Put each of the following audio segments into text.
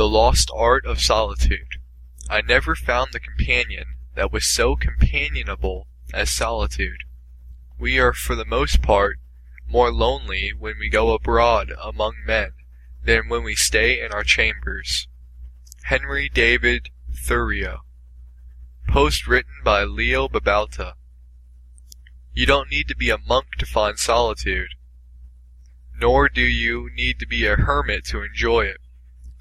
The Lost Art of Solitude. I never found the companion that was so companionable as solitude. We are for the most part more lonely when we go abroad among men than when we stay in our chambers. Henry David Thoreau. Post written by Leo Babauta. You don't need to be a monk to find solitude. Nor do you need to be a hermit to enjoy it.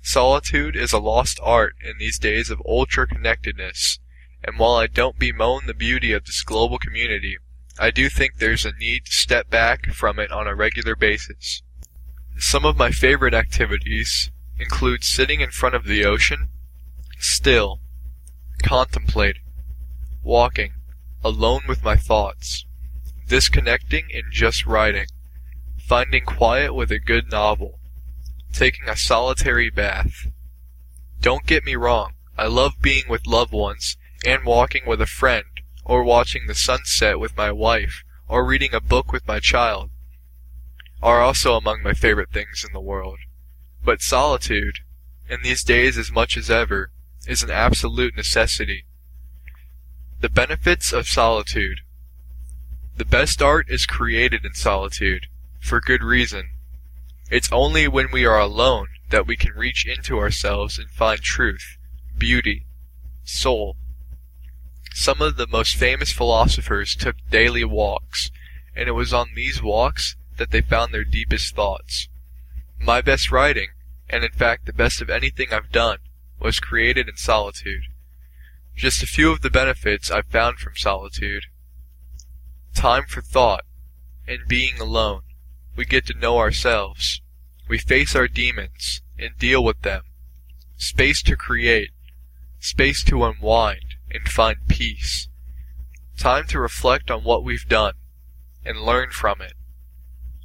Solitude is a lost art in these days of ultra connectedness, and while I don't bemoan the beauty of this global community, I do think there's a need to step back from it on a regular basis. Some of my favorite activities include sitting in front of the ocean, still, contemplating, walking, alone with my thoughts, disconnecting and just writing, finding quiet with a good novel, taking a solitary bath. Don't get me wrong, I love being with loved ones and walking with a friend or watching the sunset with my wife or reading a book with my child are also among my favorite things in the world. But solitude, in these days as much as ever, is an absolute necessity. The benefits of solitude. The best art is created in solitude, for good reason. It's only when we are alone that we can reach into ourselves and find truth, beauty, soul. Some of the most famous philosophers took daily walks, and it was on these walks that they found their deepest thoughts. My best writing, and in fact the best of anything I've done, was created in solitude. Just a few of the benefits I've found from solitude. Time for thought, and being alone. We get to know ourselves. We face our demons, and deal with them. Space to create. Space to unwind, and find peace. Time to reflect on what we've done, and learn from it.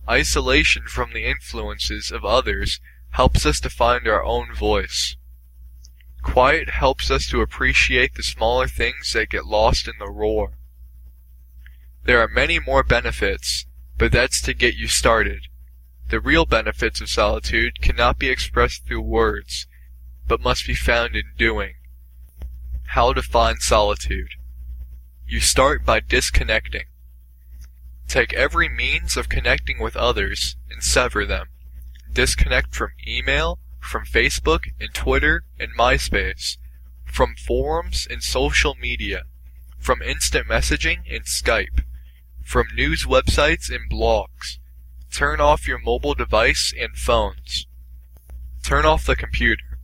Isolation from the influences of others helps us to find our own voice. Quiet helps us to appreciate the smaller things that get lost in the roar. There are many more benefits, but that's to get you started. The real benefits of solitude cannot be expressed through words, but must be found in doing. How to find solitude. You start by disconnecting. Take every means of connecting with others and sever them. Disconnect from email, from Facebook and Twitter and MySpace, from forums and social media, from instant messaging and Skype, from news websites and blogs. Turn off your mobile device and phones. Turn off the computer.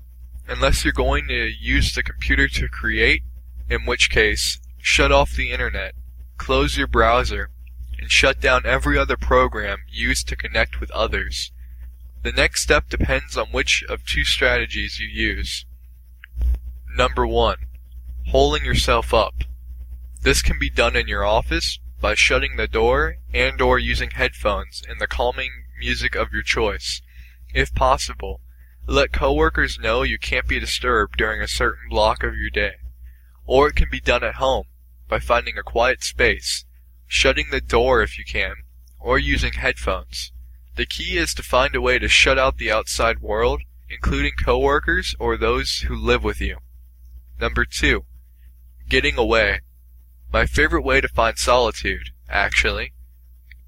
Unless you're going to use the computer to create, in which case, shut off the internet, close your browser, and shut down every other program used to connect with others. The next step depends on which of two strategies you use. Number 1. Holding yourself up. This can be done in your office by shutting the door and or using headphones and the calming music of your choice. If possible, let coworkers know you can't be disturbed during a certain block of your day. Or it can be done at home by finding a quiet space, shutting the door if you can, or using headphones. The key is to find a way to shut out the outside world, including coworkers or those who live with you. Number two, getting away. My favorite way to find solitude, actually.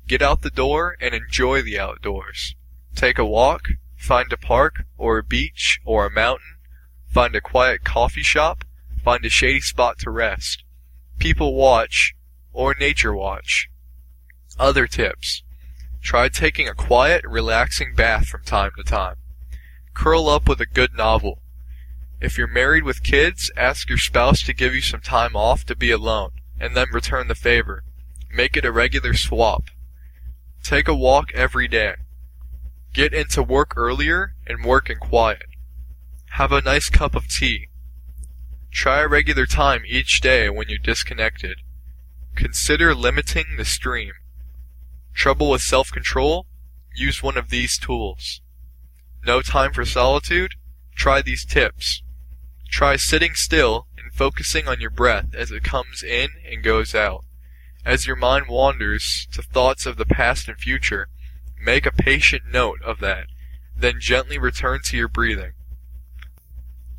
Get out the door and enjoy the outdoors. Take a walk, find a park or a beach or a mountain, find a quiet coffee shop, find a shady spot to rest. People watch or nature watch. Other tips. Try taking a quiet, relaxing bath from time to time. Curl up with a good novel. If you're married with kids, ask your spouse to give you some time off to be alone, and then return the favor. Make it a regular swap. Take a walk every day. Get into work earlier and work in quiet. Have a nice cup of tea. Try a regular time each day when you're disconnected. Consider limiting the stream. Trouble with self-control? Use one of these tools. No time for solitude? Try these tips. Try sitting still and focusing on your breath as it comes in and goes out. As your mind wanders to thoughts of the past and future, make a patient note of that, then gently return to your breathing.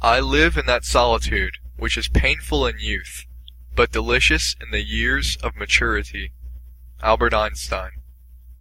I live in that solitude which is painful in youth, but delicious in the years of maturity. Albert Einstein